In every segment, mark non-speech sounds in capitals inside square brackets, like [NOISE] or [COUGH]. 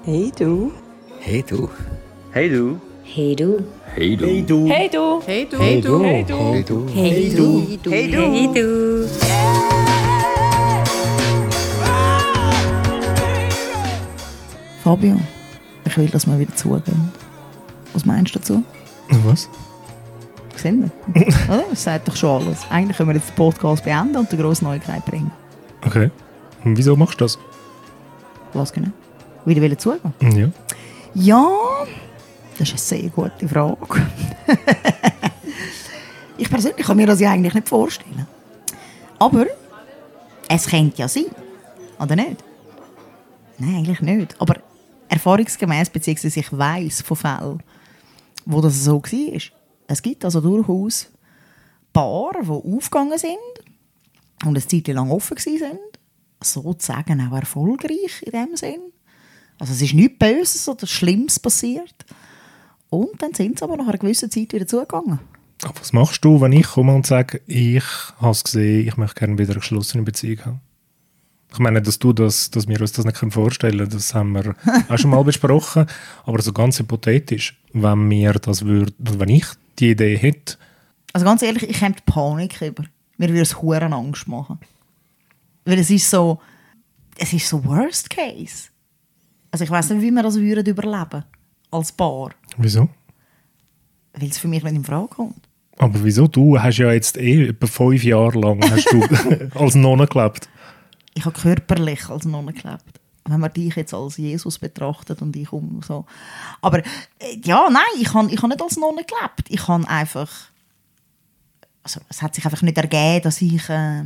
Hey du. Hey du. Hey du. Hey du. Hey du. Hey du. Hey du. Hey du. Hey du. Hey du. Hey du. Hey du. Hey du. Hey du. Fabio, ich will, dass wir wieder zugehen. Was meinst du dazu? Was? Wir? Oder? Das sagt doch schon alles. Eigentlich können wir jetzt den Podcast beenden und eine grosse Neuigkeit bringen. Okay. Und wieso machst du das? Was genau? Wieder wollen zugehen? Ja. Ja, das ist eine sehr gute Frage. [LAUGHS] ich persönlich kann mir das ja eigentlich nicht vorstellen. Aber es könnte ja sein. Oder nicht? Nein, eigentlich nicht. Aber erfahrungsgemäß, beziehungsweise ich weiß von Fällen, wo das so war. Es gibt also durchaus Paare, die aufgegangen sind und eine Zeit lang offen waren, sozusagen auch erfolgreich in dem Sinn. Also es ist nichts Böses oder Schlimmes passiert. Und dann sind sie aber nach einer gewissen Zeit wieder zugegangen. Aber Was machst du, wenn ich komme und sage, ich habe es gesehen, ich möchte gerne wieder eine geschlossene Beziehung haben? Ich meine, dass du das, dass wir uns das nicht vorstellen können, das haben wir [LAUGHS] auch schon mal besprochen. Aber so ganz hypothetisch, wenn mir das würde, wenn ich die Idee hätte, Also ganz ehrlich, ich habe Panik über. Mir würde es Huren Angst machen. Weil es ist so, es ist so Worst Case. Also ich weiß nicht, wie wir das würden überleben als Paar. wieso? Weil es für mich nicht in Frage kommt. Aber wieso? Du hast ja jetzt eh etwa fünf Jahre lang hast du [LAUGHS] als Nonne gelebt. Ich habe körperlich als Nonne gelebt. Wenn man dich jetzt als Jesus betrachtet und ich um so. Aber äh, ja, nein, ich habe ich hab nicht als Nonne gelebt. Ich habe einfach. Also, es hat sich einfach nicht ergeben, dass ich äh,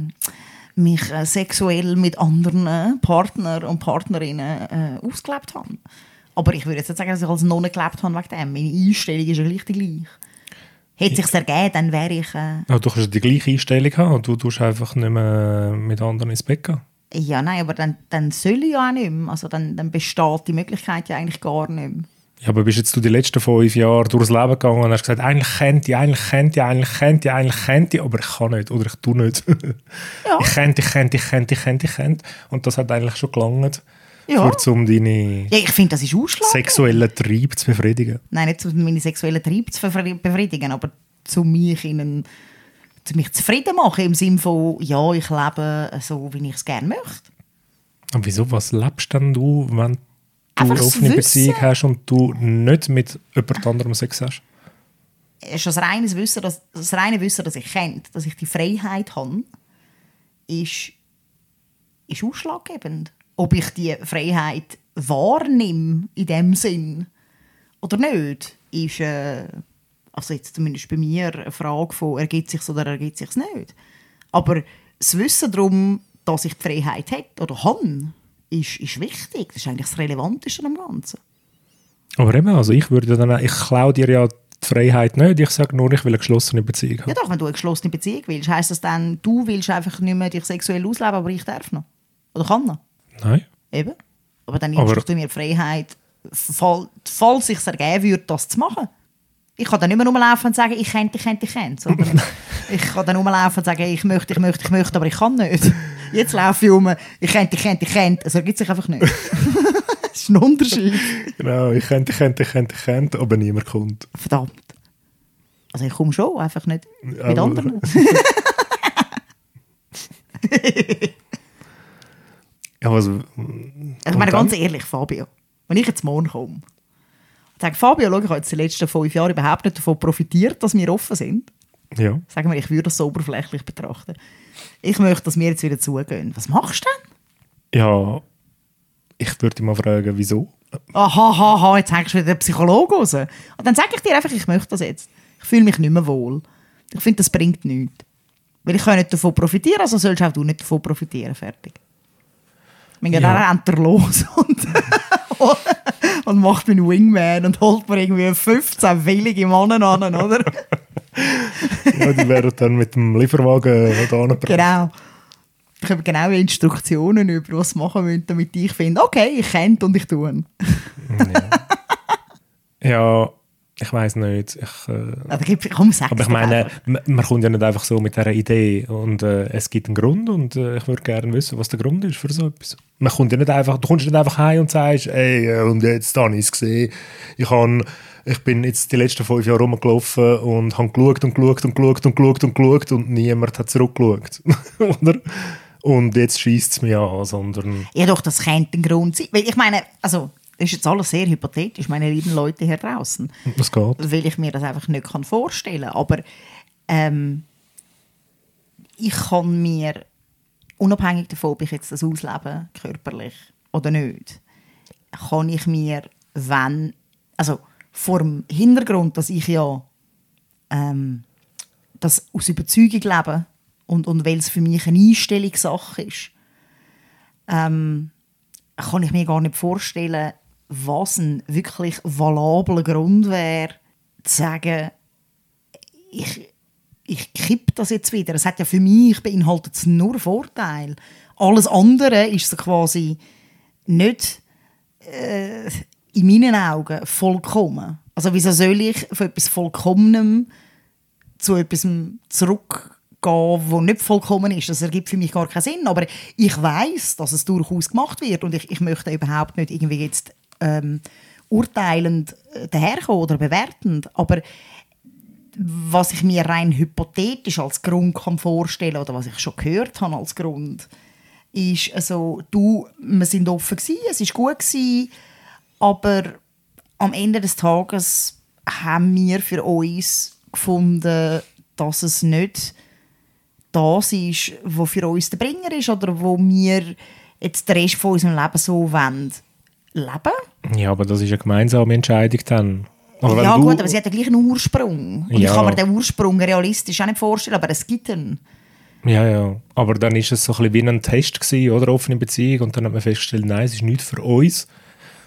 mich äh, sexuell mit anderen äh, Partnern und Partnerinnen äh, ausgelebt habe. Aber ich würde jetzt nicht sagen, dass ich als Nonne gelebt habe wegen dem. Meine Einstellung ist ja gleich die gleiche. Hätte sich ergeben, dann wäre ich. Äh, Ja, du kannst die gleiche Einstellung haben und du tust einfach nicht mehr mit anderen ins Bett gehen. Ja, nein, aber dann, dann soll ich ja auch nicht mehr. Also dann, dann besteht die Möglichkeit ja eigentlich gar nicht mehr. Ja, aber bist jetzt du die letzten fünf Jahre durchs Leben gegangen und hast gesagt, eigentlich könnte ich, eigentlich könnte ich, eigentlich könnte ich, eigentlich könnte ich, aber ich kann nicht oder ich tue nicht. Ja. Ich könnte, ich könnte, ich könnte, ich könnte, ich könnte. Und das hat eigentlich schon gelangt, Ja. für, um deine Ja, ich finde, das ist sexuellen Trieb zu befriedigen. Nein, nicht um meine sexuellen Triebe zu befri- befriedigen, aber zu mich in einen, zu mich zufrieden machen im Sinne von, ja, ich lebe so, wie ich es gerne möchte. Und wieso, was lebst denn du, wenn du eine offene. Beziehung hast und du nicht mit jemand anderem Sex hast? Ist das reine Wissen, dass, das reine Wissen, dass ich kenne, dass ich die Freiheit habe, ist, ist ausschlaggebend. Ob ich die Freiheit wahrnehme in dem Sinn oder nicht, ist äh, also jetzt zumindest bei mir eine Frage von ergibt sich oder ergibt sich nicht. Aber das Wissen darum, dass ich die Freiheit hätte oder habe, ist, ist wichtig. Das ist eigentlich das Relevanteste am Ganzen. Aber eben, also ich würde dann, ich klaue dir ja die Freiheit nicht, ich sage nur, ich will eine geschlossene Beziehung haben. Ja doch, wenn du eine geschlossene Beziehung willst, heisst das dann, du willst einfach nicht mehr dich sexuell ausleben, aber ich darf noch. Oder kann noch. Nein. Eben. Aber dann nimmst du mir die Freiheit, fall, falls es sich ergeben würde, das zu machen. Ich kann dann nicht mehr rumlaufen und sagen, ich könnte, ich könnte, ich könnte. [LAUGHS] Ich kann dann rumlaufen und sagen, ich möchte, ich möchte, ich möchte, aber ich kann nicht. Jetzt laufe ich um, ich könnte, ich könnte, ich könnte. Es ergibt sich einfach nicht. [LAUGHS] das ist ein Unterschied. Genau, ich könnte, ich könnte, ich könnte, ich könnte, aber niemand kommt. Verdammt. Also ich komme schon, einfach nicht mit Aber- anderen. [LAUGHS] Ja, also, Ich meine, ganz ehrlich, Fabio, wenn ich jetzt morgen komme und sage, Fabio, schau, ich habe jetzt die letzten fünf Jahre überhaupt nicht davon profitiert, dass wir offen sind. Ja. Sagen wir, ich würde das so oberflächlich betrachten. Ich möchte, dass wir jetzt wieder zugehen. Was machst du denn? Ja, ich würde dich mal fragen, wieso? Aha, aha, aha, jetzt hängst du wieder den Psychologe raus. Und dann sage ich dir einfach, ich möchte das jetzt. Ich fühle mich nicht mehr wohl. Ich finde, das bringt nichts. Weil ich kann nicht davon profitieren, also sollst auch du nicht davon profitieren. Fertig. Wir gehen Ja. dann rennt er los und, [LAUGHS] und macht meinen Wingman und holt mir irgendwie 15 willige Männer an, oder? [LAUGHS] Ja, die wären dann mit dem Lieferwagen da angebracht. genau. Ich habe genaue Instruktionen über was sie machen müssen, damit ich finde, okay, ich kenne und ich tue. Ja, Ich weiß nicht. Ich, äh, gib- komm, aber ich meine, man man kommt ja nicht einfach so mit dieser Idee und äh, es gibt einen Grund und äh, ich würde gerne wissen, was der Grund ist für so etwas. Man kommt ja nicht einfach, du kommst nicht einfach heim und sagst, ey, äh, und jetzt habe ich es gesehen. Ich, han, ich bin jetzt die letzten fünf Jahre rumgelaufen und habe geschaut und geschaut und geschaut und geschaut und geschaut und niemand hat zurückgeschaut. [LAUGHS] Oder? Und jetzt schießt es mich an, sondern Ja, doch, das könnte ein Grund sein. Weil ich meine, also, ist jetzt alles sehr hypothetisch, meine lieben Leute hier draußen, was geht. weil ich mir das einfach nicht kann vorstellen kann. Aber ähm, ich kann mir, unabhängig davon, ob ich jetzt das auslebe, körperlich oder nicht, kann ich mir, wenn, also vor dem Hintergrund, dass ich ja ähm, das aus Überzeugung lebe und, und weil es für mich eine Einstellungssache ist, ähm, kann ich mir gar nicht vorstellen, was ein wirklich valabler Grund wäre, zu sagen, ich, ich kipp das jetzt wieder. Es hat ja für mich beinhaltet nur Vorteil. Alles andere ist so quasi nicht äh, in meinen Augen vollkommen. Also wieso soll ich von etwas Vollkommenem zu etwas zurückgehen, wo nicht vollkommen ist. Das ergibt für mich gar keinen Sinn. Aber ich weiß, dass es durchaus gemacht wird und ich, ich möchte überhaupt nicht irgendwie jetzt ähm, urteilend äh, daherkommen oder bewertend. Aber was ich mir rein hypothetisch als Grund kann vorstellen oder was ich schon gehört habe als Grund, ist also, du, wir sind offen gewesen, es ist gut gewesen, aber am Ende des Tages haben wir für uns gefunden, dass es nicht das ist, was für uns der Bringer ist oder wo wir jetzt den Rest von unserem Leben so wollen leben. Ja, aber das ist eine gemeinsame Entscheidung dann. Aber ja gut, aber sie hat ja gleich einen Ursprung. Und ich Ja. kann mir den Ursprung realistisch auch nicht vorstellen, aber es gibt einen. Ja, ja. Aber dann ist es so ein bisschen wie ein Test gewesen, oder? Offene Beziehung. Und dann hat man festgestellt, nein, es ist nicht für uns.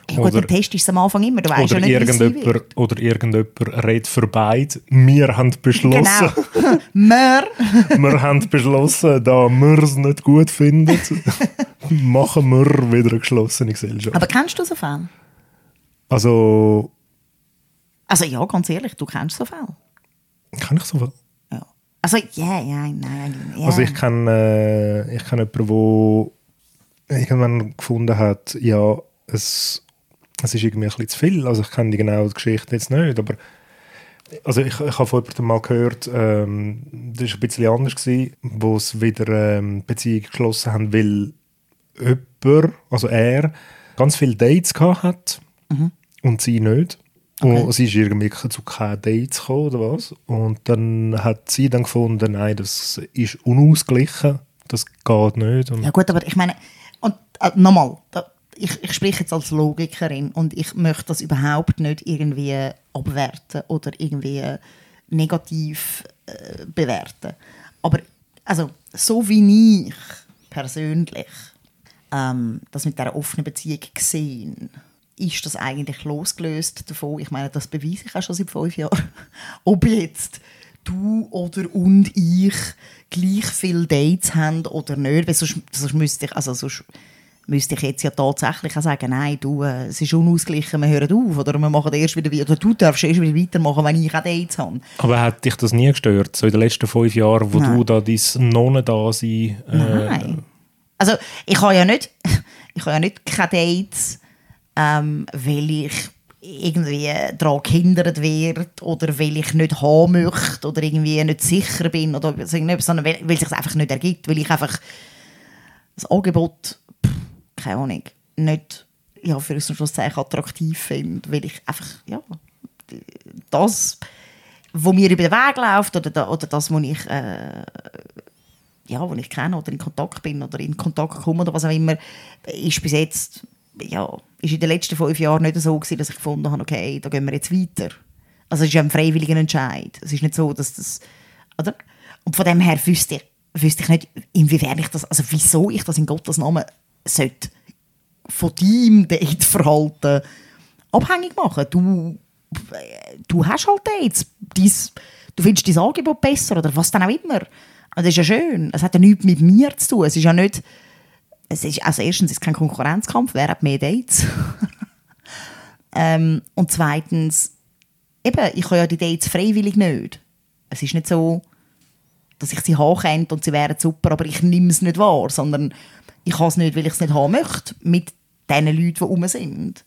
Ja, gut, Oder- der Test ist am Anfang immer, du weißt ja nicht, irgendjemand, oder irgendjemand redet für beide. Wir haben beschlossen, Genau. [LAUGHS] wir, [LAUGHS] wir haben beschlossen, da wir es nicht gut finden, [LAUGHS] machen wir wieder eine geschlossene Gesellschaft. aber kennst du so Fälle? Also, Also ja, ganz ehrlich, du kennst so Fälle. kann ich so viel? Ja. Also ja, ja, nein. Ja. Also ich kenne äh, ich kenn jemanden, der irgendwann gefunden hat, ja, es, es ist irgendwie ein bisschen zu viel. Also ich kenne die genaue Geschichte jetzt nicht, aber also ich, ich habe von jemandem mal gehört, ähm, das war ein bisschen anders, gewesen, wo es wieder ähm, Beziehung geschlossen haben, weil jemand, also er, ganz viele Dates gehabt hat und sie nicht. Und sie ist irgendwie zu keinen Dates gekommen oder was. Und dann hat sie dann gefunden, nein, das ist unausgeglichen, das geht nicht. Und Ja gut, aber ich meine, und äh, nochmal, ich, ich spreche jetzt als Logikerin und ich möchte das überhaupt nicht irgendwie abwerten oder irgendwie negativ äh, bewerten. Aber also, so wie ich persönlich ähm, das mit dieser offenen Beziehung gesehen, ist das eigentlich losgelöst davon. Ich meine, das beweise ich auch schon seit fünf Jahren. [LAUGHS] Ob jetzt du oder und ich gleich viele Dates haben oder nicht, weil sonst, sonst müsste ich, also sonst müsste ich jetzt ja tatsächlich auch sagen, nein, du, äh, es ist unausgeglichen, wir hören auf oder wir machen erst wieder weiter, oder du darfst erst wieder weitermachen, wenn ich auch Dates habe. aber hat dich das nie gestört, so in den letzten fünf Jahren, wo Nein. du da dein Nonnen-Dasein... Äh, Nein. Also ich habe ja nicht, [LAUGHS] ich habe ja nicht keine Dates, ähm, weil ich irgendwie daran gehindert werde oder weil ich nicht haben möchte oder irgendwie nicht sicher bin oder irgendetwas, sondern weil, weil es sich einfach nicht ergibt, weil ich einfach das Angebot, pff, keine Ahnung, nicht ja, für uns Schlusszeichen attraktiv finde, weil ich einfach, ja, das, wo mir über den Weg läuft oder, oder das, was ich äh, ja, wo ich kenne oder in Kontakt bin oder in Kontakt komme oder was auch immer, ist bis jetzt, ja, ist in den letzten fünf Jahren nicht so gewesen, dass ich gefunden habe, okay, da gehen wir jetzt weiter. Also es ist ein freiwilliger Entscheid. Es ist nicht so, dass das, oder? Und von dem her wüsste ich, wüsste ich nicht, inwiefern ich das, also wieso ich das in Gottes Namen sollte von deinem Dateverhalten abhängig machen. Du, du hast halt Dates. Dies, du findest dein Angebot besser oder was dann auch immer. Und das ist ja schön. Es hat ja nichts mit mir zu tun. Es ist ja nicht... Es ist, also erstens ist es kein Konkurrenzkampf. Wer hat mehr Dates? [LAUGHS] ähm, und zweitens eben, ich habe ja die Dates freiwillig nicht. Es ist nicht so, dass ich sie haben und sie wären super, aber ich nehme es nicht wahr, sondern ich habe es nicht, weil ich es nicht haben möchte, mit den Leuten, die rum sind.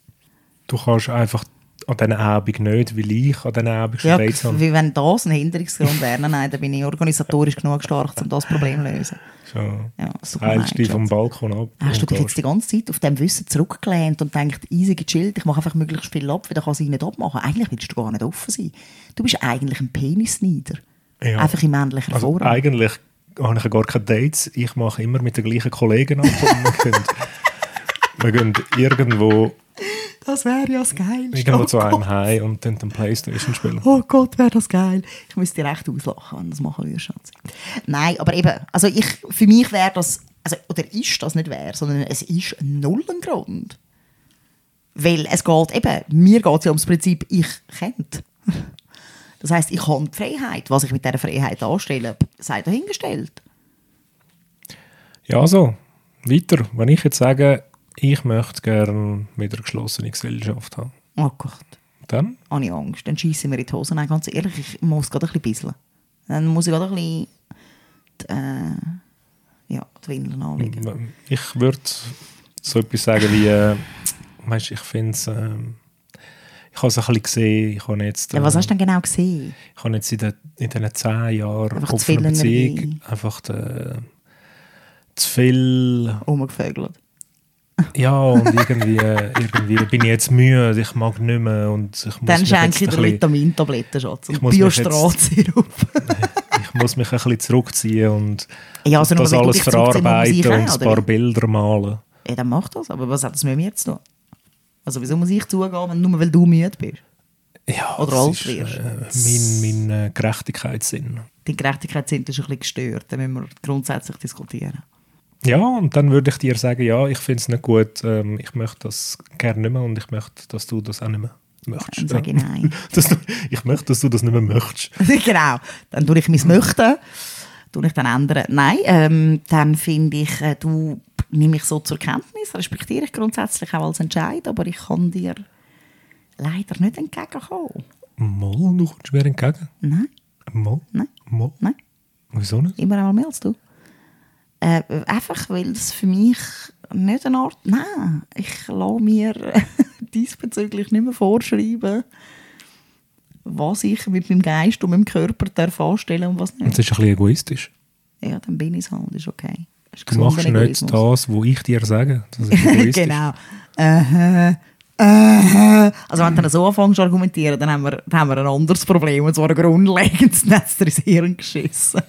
Du kannst einfach an diesen Abend nicht, weil ich an diesen Abend schon Ja, habe. wie wenn das ein Hinderungsgrund wäre. Nein, dann bin ich organisatorisch genug stark, um das Problem zu lösen. Schon. Ja, heilst dich vom Balkon ab. Hast du dich jetzt die ganze Zeit auf dem Wissen zurückgelehnt und denkst, easy gechillt, ich mache einfach möglichst viel ab, weil dann kann sie nicht abmachen. Eigentlich willst du gar nicht offen sein. Du bist eigentlich ein Penisnieder. Ja. Einfach in männlicher Also Form. eigentlich habe ich ja gar keine Dates. Ich mache immer mit den gleichen Kollegen ab. und wir, gehen, [LAUGHS] wir gehen irgendwo, Das wäre ja das Geilste. irgendwo oh, zu einem. Heim und dann, dann Playstation spielen. oh Gott, wäre das geil. Ich müsste recht auslachen, wenn das machen würdest, Schatz. Nein, aber eben, also ich, für mich wäre das, also, oder ist das nicht wäre, sondern es ist null ein Grund. Weil es geht eben, mir geht es ja ums Prinzip, ich kennt. Das heisst, ich habe die Freiheit. Was ich mit dieser Freiheit anstelle, sei dahingestellt. Ja, also, weiter. Wenn ich jetzt sage, ich möchte gerne wieder eine geschlossene Gesellschaft haben, Oh Gott, dann habe ich Angst. Dann schiessen mir in die Hose. Nein, ganz ehrlich, ich muss gerade ein bisschen. Dann muss ich gerade ein bisschen die, äh, ja, die Windeln anlegen. ich würde so etwas sagen wie, äh, weißt, ich finde es, ähm, ich habe es ein bisschen gesehen, ich habe jetzt, Ja, was äh, hast du denn genau gesehen? ich habe jetzt in, den, in diesen zehn Jahren Einfach zu offener viel Beziehung Energie. einfach äh, zu viel Rumgevögelt. Ja, und irgendwie, äh, [LAUGHS] irgendwie bin ich jetzt müde, ich mag nicht mehr und ich muss Dann schenke ich ein dir Vitamintabletten, Schatz. Ich Und Biostrat-Sirup. [LAUGHS] ich muss mich ein bisschen zurückziehen und Ja, also nur das alles verarbeiten und ein paar? Bilder malen. Ja, dann mach das. Aber was hat das mit mir zu tun? Also wieso muss ich zugehen, wenn, nur weil du müde bist? Ja, Oder alt ist, wirst. Äh, mein mein äh, Gerechtigkeitssinn. Die Gerechtigkeitssinn ist ein bisschen gestört. Da müssen wir grundsätzlich diskutieren. Ja, und dann würde ich dir sagen, ja, ich finde es nicht gut, ähm, ich möchte das gerne nicht mehr und ich möchte, dass du das auch nicht mehr möchtest. Dann sage ich nein. [LAUGHS] Dass du, ich möchte, dass du das nicht mehr möchtest. [LAUGHS] genau. Dann tue ich mein Möchten, tue ich dann ändern. Nein, ähm, dann finde ich, äh, du nehme ich so zur Kenntnis, respektiere ich grundsätzlich auch als Entscheid, aber ich kann dir leider nicht entgegenkommen. Mal, du kommst mir entgegen. Nein, Mal, Nein. mal. nein. Wieso nicht? Immer einmal mehr als du. Äh, einfach, weil es für mich nicht eine Art... Nein, ich lasse mir [LAUGHS] diesbezüglich nicht mehr vorschreiben, was ich mit meinem Geist und meinem Körper darf anstellen und was Das nicht. ist ein bisschen egoistisch. Ja, dann bin ich es halt, ist okay. Das ist Du machst gesunder nicht Egoismus. das, was ich dir sage. Das [LAUGHS] ist egoistisch. genau. Äh, äh. Also wenn du dann so anfängst zu argumentieren, dann haben, wir, dann haben wir ein anderes Problem. Und zwar ein grundlegendes, [LAUGHS] dir ins Hirn geschissen.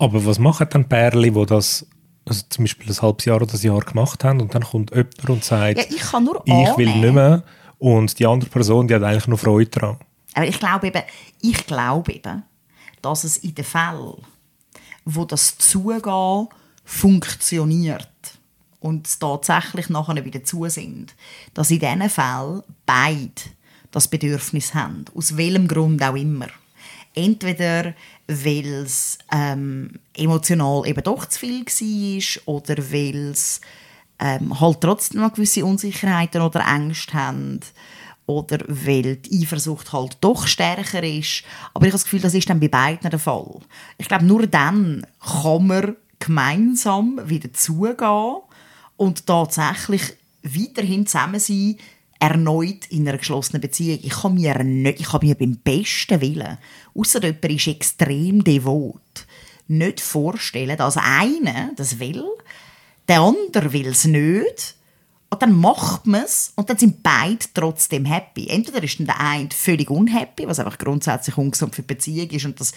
Aber was machen dann Pärchen, die das also zum Beispiel ein halbes Jahr oder ein Jahr gemacht haben und dann kommt jemand und sagt, Ja, ich kann nur ich will nicht mehr und die andere Person, die hat eigentlich noch Freude daran. Aber ich glaube eben, ich glaube eben, dass es in den Fällen, wo das Zugehen funktioniert und es tatsächlich nachher wieder zu sind, dass in diesen Fällen beide das Bedürfnis haben, aus welchem Grund auch immer. Entweder weil es ähm, emotional eben doch zu viel war oder weil es ähm, halt trotzdem noch gewisse Unsicherheiten oder Ängste haben oder weil die Eifersucht halt doch stärker ist. Aber ich habe das Gefühl, das ist dann bei beiden der Fall. Ich glaube, nur dann kann man gemeinsam wieder zugehen und tatsächlich weiterhin zusammen sein, erneut in einer geschlossenen Beziehung. Ich kann mir, nicht, ich kann mir beim besten Willen, außer jemand ist extrem devot, nicht vorstellen, dass einer das will, der andere will es nicht und dann macht man es und dann sind beide trotzdem happy. Entweder ist der eine völlig unhappy, was einfach grundsätzlich ungesund für die Beziehung ist und das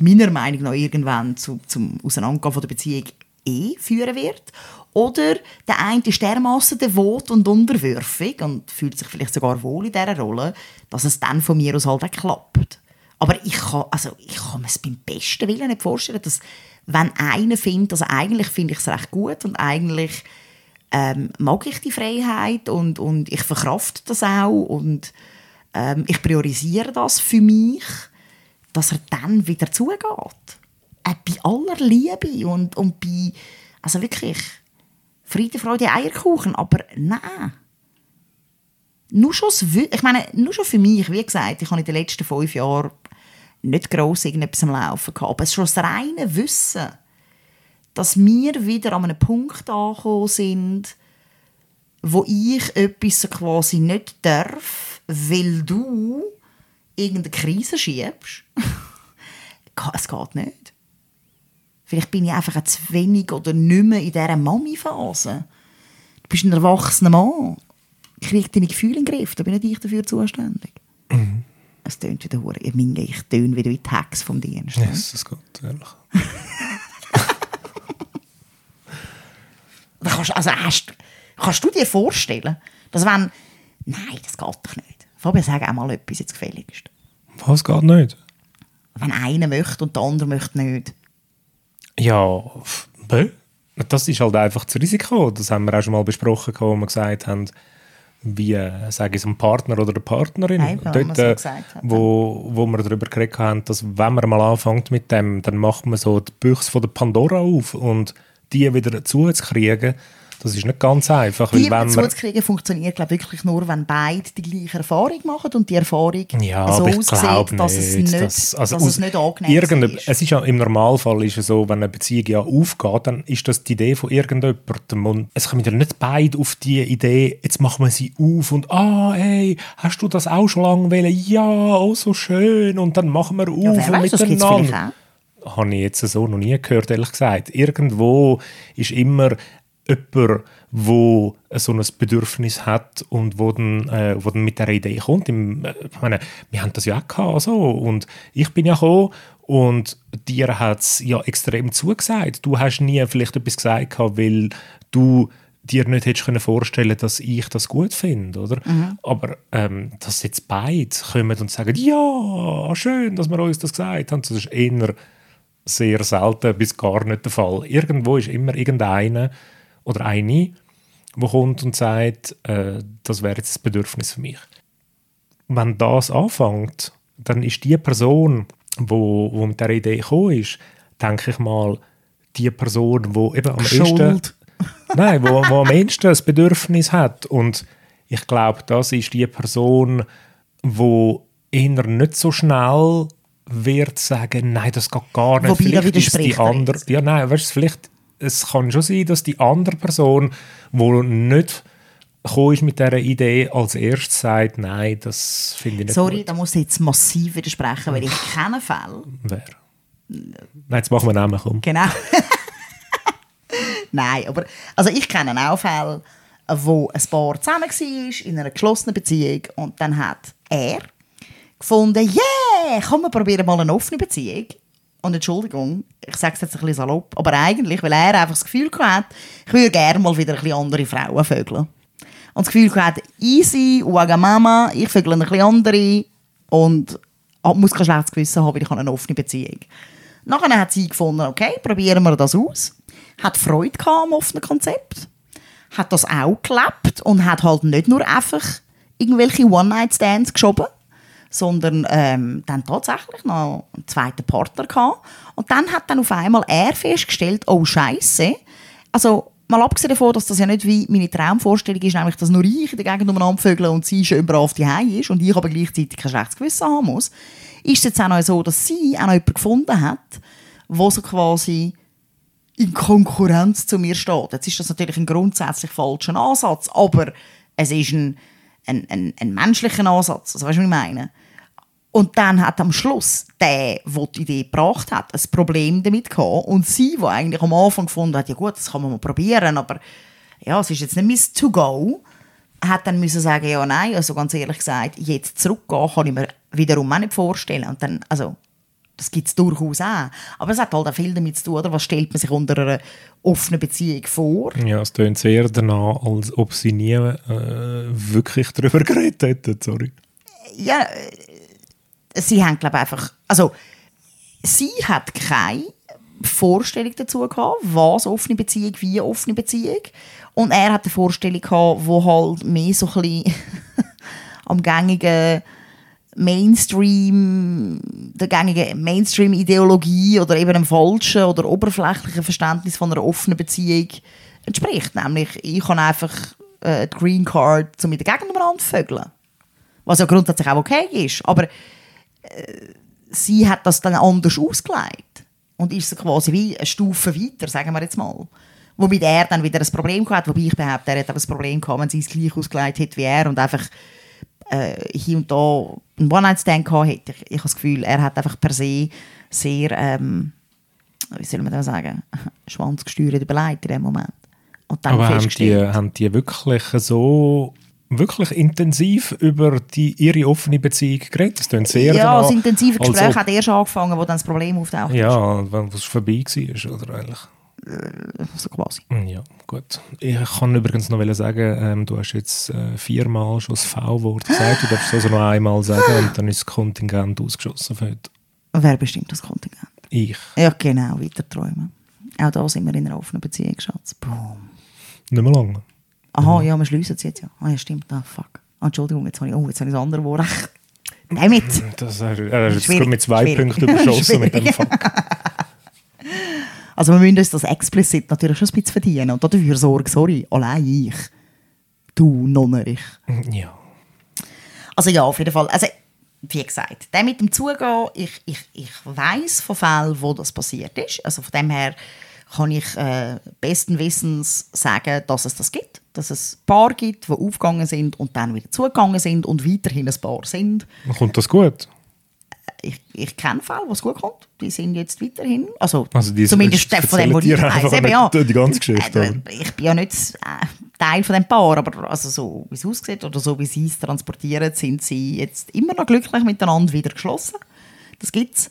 meiner Meinung nach irgendwann zu, zum Auseinandergehen von der Beziehung eh führen wird. Oder der eine ist dermaßen devot und unterwürfig und fühlt sich vielleicht sogar wohl in dieser Rolle, dass es dann von mir aus halt auch klappt. Aber ich kann, also ich kann mir es beim besten Willen nicht vorstellen, dass wenn einer findet, also eigentlich finde ich es recht gut und eigentlich ähm, mag ich die Freiheit und, und ich verkraft das auch und ähm, ich priorisiere das für mich, dass er dann wieder zugeht. Äh, bei aller Liebe und, und bei, also wirklich, Friede, Freude, Eierkuchen, aber nein. nur schon, ich meine, nur schon für mich, wie gesagt, ich habe in den letzten fünf Jahren nicht gross irgendetwas am Laufen gehabt, aber es ist schon das reine Wissen, dass wir wieder an einem Punkt angekommen sind, wo ich etwas quasi nicht darf, weil du irgendeine Krise schiebst. [LAUGHS] Es geht nicht. Vielleicht bin ich einfach auch zu wenig oder nicht mehr in dieser Mami-Phase. Du bist ein erwachsener Mann. Krieg deine Gefühle in den Griff, da bin ich dafür zuständig. Es tönt wieder hure. Ich meine, ich töne wieder wie die Hex vom Dienst. Yes, das geht, ehrlich. [LAUGHS] Kannst, also hast, kannst du dir vorstellen, dass wenn... Nein, das geht doch nicht. Fabian, sag auch mal etwas jetzt gefälligst. Was geht nicht? Wenn einer möchte und der andere möchte nicht. Ja, das ist halt einfach das Risiko. Das haben wir auch schon mal besprochen, wo wir gesagt haben, wie, sage ich es, ein Partner oder eine Partnerin. Eben, so äh, wo, wo wir darüber geredet haben, dass wenn man mal anfängt mit dem, dann macht man so die Büchse von der Pandora auf und die wieder zuzukriegen, das ist nicht ganz einfach. Die weil wenn man, zuzukriegen funktioniert glaub, wirklich nur, wenn beide die gleiche Erfahrung machen und die Erfahrung Ja, so aussieht, dass es nicht. dass, also dass es nicht angenehm ist. Es ist ja im Normalfall ist es so, wenn eine Beziehung ja aufgeht, dann ist das die Idee von irgendjemandem und es kommen ja nicht beide auf die Idee, jetzt machen wir sie auf und ah, hey, hast du das auch schon lange wollen? Ja, oh, so schön und dann machen wir auf Ja, wer und weiß, das miteinander. Habe ich jetzt so noch nie gehört, ehrlich gesagt. Irgendwo ist immer jemand, wo so ein Bedürfnis hat und wo dann, äh, wo dann mit der Idee kommt. Im, äh, ich meine, wir haben das ja auch gehabt, so. und ich bin ja gekommen und dir hat es ja extrem zugesagt. Du hast nie vielleicht etwas gesagt, gehabt, weil du dir nicht hättest können vorstellen dass ich das gut finde, oder? Aber ähm, dass jetzt beide kommen und sagen, ja, schön, dass wir uns das gesagt haben, das ist eher sehr selten bis gar nicht der Fall. Irgendwo ist immer irgendeiner oder eine, wo kommt und sagt, äh, das wäre jetzt das Bedürfnis für mich. Wenn das anfängt, dann ist die Person, wo, wo mit der Idee gekommen ist, denke ich mal, die Person, wo eben am ehesten, Schuld. nein, wo, wo am ehesten das Bedürfnis hat und ich glaube, das ist die Person, wo eher nicht so schnell wird sagen, nein, das geht gar nicht. Wobei, Vielleicht ist die er andere, ja, nein, weißt vielleicht, es kann schon sein, dass die andere Person, wo nicht ist mit dieser Idee, als erstes sagt, nein, das finde ich nicht Sorry, gut. da muss ich jetzt massiv widersprechen, weil ich kenne Fälle. Wer? Nein, jetzt machen wir Namen, komm. Genau. [LAUGHS] Nein, aber also ich kenne auch Fälle, wo ein Paar zusammen war, in einer geschlossenen Beziehung und dann hat er gefunden, yeah, komm, wir probieren mal eine offene Beziehung. Und Entschuldigung, ich sage es jetzt ein bisschen salopp, aber eigentlich, weil er einfach das Gefühl hat, ich würde gerne mal wieder ein bisschen andere Frauen vögeln. Und das Gefühl hat, easy, Wagamama, ich vögel ein bisschen andere und muss kein schlechtes Gewissen haben, weil ich habe eine offene Beziehung. Nachher hat sie gefunden, okay, probieren wir das aus. Hat Freude gehabt am offenen Konzept. Hat das auch gelebt und hat halt nicht nur einfach irgendwelche One-Night-Stands geschoben, sondern ähm, dann tatsächlich noch einen zweiten Partner gehabt. Und dann hat dann auf einmal er festgestellt, oh Scheiße. Also mal abgesehen davon, dass das ja nicht wie meine Traumvorstellung ist, nämlich, dass nur ich in der Gegend umeinander vögel und sie schön brav die ist und ich aber gleichzeitig kein schlechtes Gewissen haben muss, ist es jetzt auch noch so, dass sie auch noch jemanden gefunden hat, wo so quasi in Konkurrenz zu mir steht. Jetzt ist das natürlich ein grundsätzlich falscher Ansatz, aber es ist ein, ein, ein, ein menschlicher Ansatz. Also, weißt du, was ich meine? Und dann hat am Schluss der, der die Idee gebracht hat, ein Problem damit gehabt. Und sie, die eigentlich am Anfang gefunden hat, ja gut, das kann man mal probieren, aber ja, es ist jetzt nicht Miss to go, hat dann müssen sagen, ja nein, also ganz ehrlich gesagt, jetzt zurückgehen kann ich mir wiederum auch nicht vorstellen. Und dann, also, das gibt es durchaus auch. Aber es hat halt auch viel damit zu tun, oder? Was stellt man sich unter einer offenen Beziehung vor? Ja, es tönt sehr danach, als ob sie nie äh, wirklich darüber geredet hätten, sorry. Ja, äh, sie haben, glaube ich, einfach, also, sie hat keine Vorstellung dazu gehabt, was offene Beziehung, wie offene Beziehung. Und er hat eine Vorstellung gehabt, wo halt mehr so ein bisschen [LAUGHS] am gängigen Mainstream, der gängigen Mainstream-Ideologie oder eben einem falschen oder oberflächlichen Verständnis von einer offenen Beziehung entspricht. Nämlich, ich kann einfach äh, die Green Card, um mit der Gegend zu vögeln. Was ja grundsätzlich auch okay ist. Aber äh, sie hat das dann anders ausgelegt. Und ist quasi wie eine Stufe weiter, sagen wir jetzt mal. Womit er dann wieder ein Problem gehabt Wobei ich behaupte, er hat auch ein Problem gehabt, wenn sie es gleich ausgelegt hätte wie er und einfach äh, hier und da einen One-Night-Stand gehabt hätte. Ich, ich habe das Gefühl, er hat einfach per se sehr, ähm, wie soll man das sagen, [LAUGHS] schwanzgesteuert überlegt in dem Moment. Und dann Aber haben die, haben die wirklich so wirklich intensiv über die, ihre offene Beziehung geredet? Das klingt sehr ja, das intensive als Gespräch ob- hat erst angefangen, wo dann das Problem auftaucht. Ja, wenn es vorbei war, oder eigentlich? So quasi. Ja, gut. Ich kann übrigens noch sagen, ähm, du hast jetzt äh, viermal schon das V-Wort gesagt, du darfst es also noch einmal sagen und dann ist das Kontingent ausgeschossen für heute. Wer bestimmt das Kontingent? Ich. Ja, genau, weiter träumen. Auch da sind wir in einer offenen Beziehung, Schatz. Boom. Nicht mehr lange. Aha, ja, wir schliessen es jetzt ja. Ah ja, stimmt. Ah, fuck. Ah, Entschuldigung, jetzt habe ich, oh, jetzt habe ich das andere Wort. Damit. Das, er, er ist jetzt mit zwei schwierig. Punkten überschossen mit dem. Fuck. Also wir müssen uns das explizit natürlich schon ein bisschen verdienen. Und dafür sorge, sorry, allein ich. Du, Nonnerich. Ja. Also ja, auf jeden Fall. Also, wie gesagt, der mit dem Zugehen, ich, ich, ich weiss von Fällen, wo das passiert ist. Also von dem her kann ich äh, besten Wissens sagen, dass es das gibt. Dass es Paar gibt, die aufgegangen sind und dann wieder zugegangen sind und weiterhin ein Paar sind. Kommt das gut? Ich, ich kenne Fälle, wo es gut kommt. Die sind jetzt weiterhin, also, Also die- zumindest von dem, was ich weiss. Eben, ja. die ganze Geschichte, Äh, Ich bin ja nicht äh, Teil von dem Paar, aber also so, wie es aussieht oder so, wie sie es transportieren, sind sie jetzt immer noch glücklich miteinander wieder geschlossen. Das gibt's.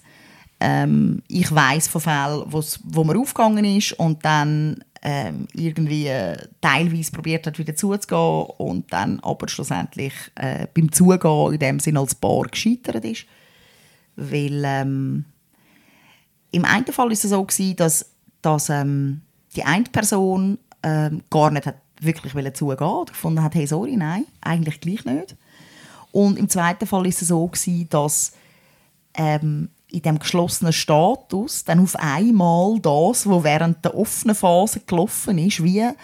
Ähm, ich weiß von Fällen, wo's, wo man aufgegangen ist und dann ähm, irgendwie äh, teilweise probiert hat, wieder zuzugehen und dann aber schlussendlich äh, beim Zugehen in dem Sinne als Paar gescheitert ist. Weil ähm, im einen Fall ist es so gewesen, dass, dass ähm, die eine Person ähm, gar nicht hat wirklich zugehen oder gefunden hat, hey, sorry, nein, eigentlich gleich nicht. Und im zweiten Fall ist es so gewesen, dass ähm, in dem geschlossenen Status dann auf einmal das, was während der offenen Phase gelaufen ist, wie ein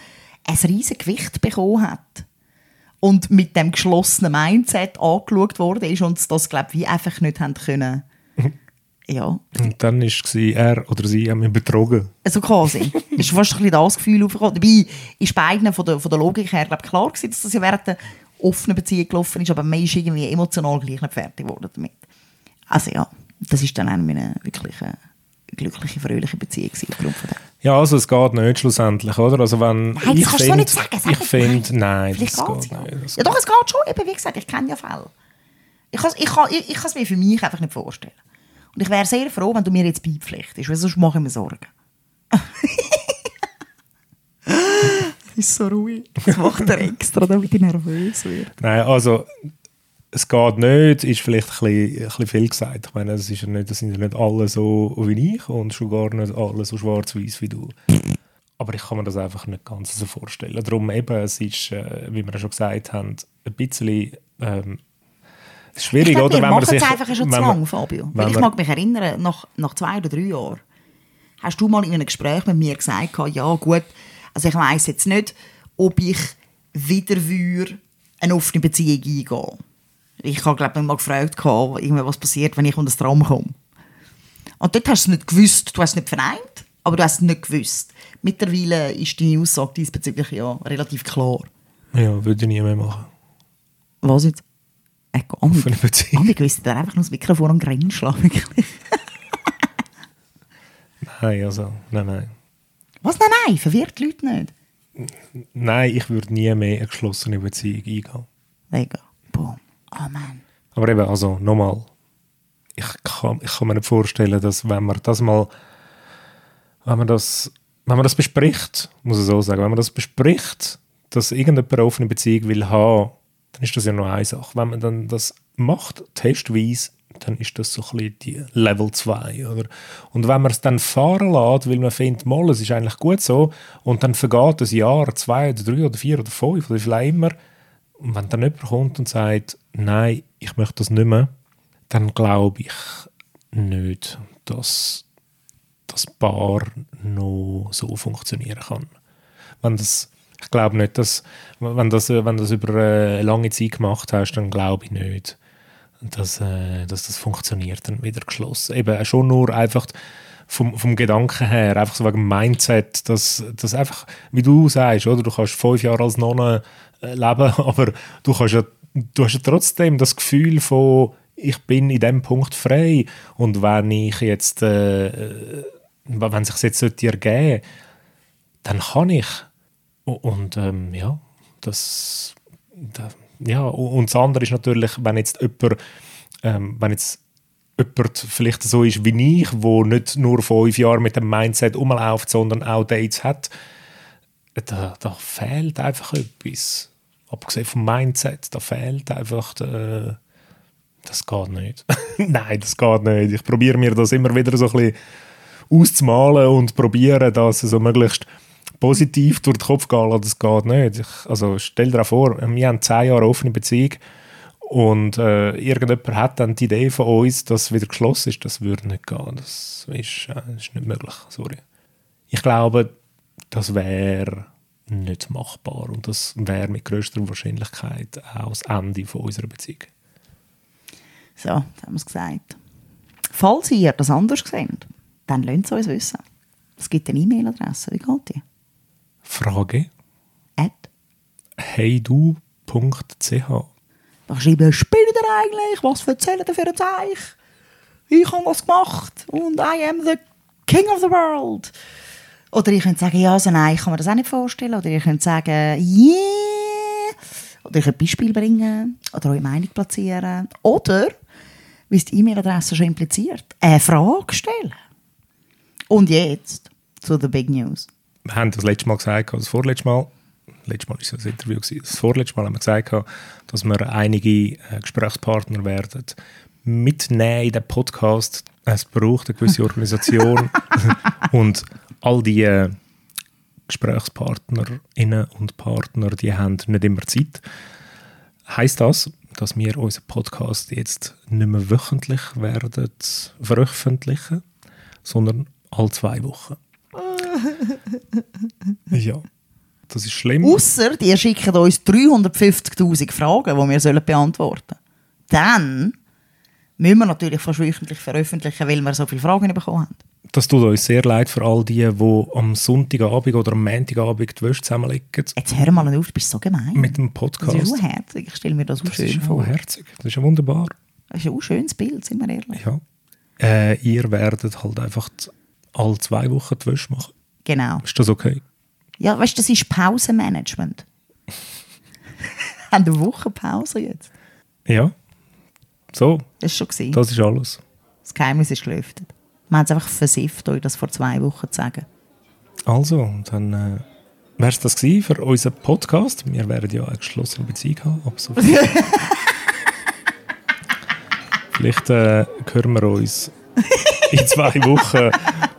riesiges Gewicht bekommen hat. Und mit dem geschlossenen Mindset angeschaut worden ist und das, glaube ich, wie einfach nicht haben können. [LAUGHS] Ja, Und dann war er oder sie haben mich betrogen. also quasi. [LAUGHS] ist fast ein bisschen das Gefühl aufgekommen. Dabei ist beiden von der, von der Logik her glaub, ich, klar gewesen, dass das ja während der offenen Beziehung gelaufen ist, aber man ist irgendwie emotional gleich nicht fertig geworden damit. Also ja, das ist dann auch eine wirklich eine glückliche, fröhliche Beziehung gewesen, aufgrund von dem. Ja, also es geht nicht schlussendlich, oder? Also wenn Nein, das ich kannst du so nicht sagen. Sag Ich finde, nein, Vielleicht das geht ja. nicht. Das Ja doch, es geht schon. Eben, wie gesagt, ich kenne ja Fälle. Ich kann es ich kann, ich, ich kann es mir für mich einfach nicht vorstellen. Und ich wäre sehr froh, wenn du mir jetzt beipflichtest, weil sonst mache ich mir Sorgen. das [LAUGHS] [LAUGHS] ist so ruhig. Das macht er extra, damit ich nervös werde. Nein, also es geht nicht, ist vielleicht ein bisschen, ein bisschen viel gesagt. Ich meine, es ist ja nicht, das sind ja nicht alle so wie ich und schon gar nicht alle so schwarz-weiß wie du. Aber ich kann mir das einfach nicht ganz so vorstellen. Darum eben, es ist, äh, wie wir ja schon gesagt haben, ein bisschen ähm, schwierig, Ich glaube, oder? Wenn man sich, es einfach schon zu lang, Fabio. Weil ich mag mich erinnern, nach, nach zwei oder drei Jahren hast du mal in einem Gespräch mit mir gesagt, ja gut, also ich weiss jetzt nicht, ob ich wieder würde eine offene Beziehung eingehen Ich habe, glaube ich, mal gefragt, was passiert, wenn ich unter das Traum komme. Und dort hast du es nicht gewusst, du hast es nicht verneint, aber du hast es nicht gewusst. Mittlerweile ist deine Aussage diesbezüglich ja relativ klar. Ja, würde ich nie mehr machen. Was jetzt? Äh. Offene Beziehung. Ah, ich wüsste dir einfach nur das Mikrofon am schlagen. wirklich. Nein, also, nein, nein. Was? Nein, nein, verwirrt die Leute nicht. Nein, ich würde nie mehr eine geschlossene Beziehung eingehen. Wegen. Mann. Aber eben, also nochmal, ich kann, ich kann mir nicht vorstellen, dass wenn man das mal, wenn man das, wenn man das bespricht, muss ich so sagen, wenn man das bespricht, dass irgendjemand eine offene Beziehung will haben, dann ist das ja noch eine Sache. Wenn man dann das macht, testweise, dann ist das so ein bisschen die Level 2, oder? Und wenn man es dann fahren lässt, weil man findet, mal, es ist eigentlich gut so, und dann vergeht ein Jahr, zwei oder drei oder vier oder fünf oder vielleicht immer, und wenn dann jemand kommt und sagt, nein, ich möchte das nicht mehr, dann glaube ich nicht, dass das Paar noch so funktionieren kann. Wenn das Ich glaube nicht, dass, wenn das, wenn das über eine lange Zeit gemacht hast, dann glaube ich nicht, dass, äh, dass das funktioniert, dann wieder geschlossen. Eben schon nur einfach vom, vom Gedanken her, einfach so wegen dem Mindset, dass, dass einfach, wie du sagst, oder, du kannst fünf Jahre als Nonne äh, leben, [LAUGHS] aber du, kannst ja, du hast ja trotzdem das Gefühl von, ich bin in dem Punkt frei und wenn ich jetzt, äh, äh wenn sich jetzt sollte ergeben, dann kann ich. Und ähm, ja, das, da, ja, und das andere ist natürlich, wenn jetzt jemand, ähm, wenn jetzt jemand vielleicht so ist wie ich, wo nicht nur fünf Jahre mit dem Mindset umläuft, sondern auch Dates hat, da, da fehlt einfach etwas. Abgesehen vom Mindset, da fehlt einfach, äh, das geht nicht. [LAUGHS] Nein, das geht nicht. Ich probiere mir das immer wieder so ein bisschen auszumalen und probiere, dass es so möglichst positiv durch den Kopf lassen, das geht nicht. Ich, also stell dir vor, wir haben zehn Jahre offene Beziehung und äh, irgendjemand hat dann die Idee von uns, dass es wieder geschlossen ist, das würde nicht gehen. Das ist, äh, ist nicht möglich, sorry. Ich glaube, das wäre nicht machbar und das wäre mit größter Wahrscheinlichkeit auch das Ende von unserer Beziehung. So, haben wir es gesagt. Falls ihr das anders seht, dann lasst es uns wissen. Es gibt eine E-Mail-Adresse. Wie geht die? Frage At. heydu.ch Da schreiben, spielt ihr eigentlich? Was erzählt ihr für ein Zeich? Ich habe das gemacht und I am the king of the world. Oder ich könnte sagen, ja, also nein, ich kann mir das auch nicht vorstellen. Oder ich könnte sagen, yeah. Oder ich könnte Beispiel bringen oder eure Meinung platzieren. Oder, wie es die E-Mail-Adresse schon impliziert, eine Frage stellen. Und jetzt zu the big news. wir haben das letzte Mal gesagt, das vorletzte Mal, letztes Mal war es ein Interview, gewesen, das vorletzte Mal haben wir gesagt, dass wir einige äh, Gesprächspartner werden mitnehmen in den Podcast. Es braucht eine gewisse Organisation [LAUGHS] und all die äh, Gesprächspartnerinnen und Partner, die haben nicht immer Zeit. Heißt das, dass wir unseren Podcast jetzt nicht mehr wöchentlich werden veröffentlichen, sondern alle zwei Wochen. [LAUGHS] ja, das ist schlimm. Ausser, die schicken uns 350'000 Fragen, die wir sollen beantworten sollen. Dann müssen wir natürlich fast wöchentlich veröffentlichen, weil wir so viele Fragen bekommen haben. Das tut uns sehr leid für all die, die am Sonntagabend oder am Montagabend die Wäsche zusammenlegen Jetzt hör mal auf, du bist so gemein. mit dem das Podcast. ist so herzig. Ich stelle mir das so Das schön ist vor. auch herzig. Das ist ja wunderbar. Das ist ein schönes Bild, sind wir ehrlich. Ja. Äh, ihr werdet halt einfach alle zwei Wochen die Wäsche machen. Genau. Ist das okay? Ja, weißt du, das ist Pausenmanagement. [LAUGHS] haben eine Woche Pause jetzt. Ja. So, Das ist schon gewesen. das ist alles. Das Geheimnis ist gelüftet. Wir haben es einfach versifft, euch das vor zwei Wochen zu sagen. Also, dann äh, wäre es das gewesen für unseren Podcast. Wir werden ja eine geschlossene Beziehung haben. Ab sofort. [LAUGHS] Vielleicht äh, hören wir uns [LAUGHS] in zwei Wochen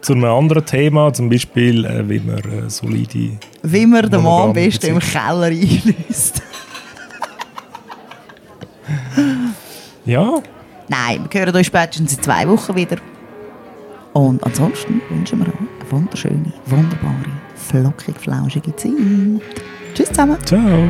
zu einem anderen Thema, zum Beispiel, äh, wie man äh, solide. Wie man den Mann am besten im. Keller einlöst. [LAUGHS] Ja, Nein, wir hören euch spätestens in zwei Wochen wieder. Und ansonsten wünschen wir euch eine wunderschöne, wunderbare, flockig, flauschige Zeit. Tschüss zusammen. ciao.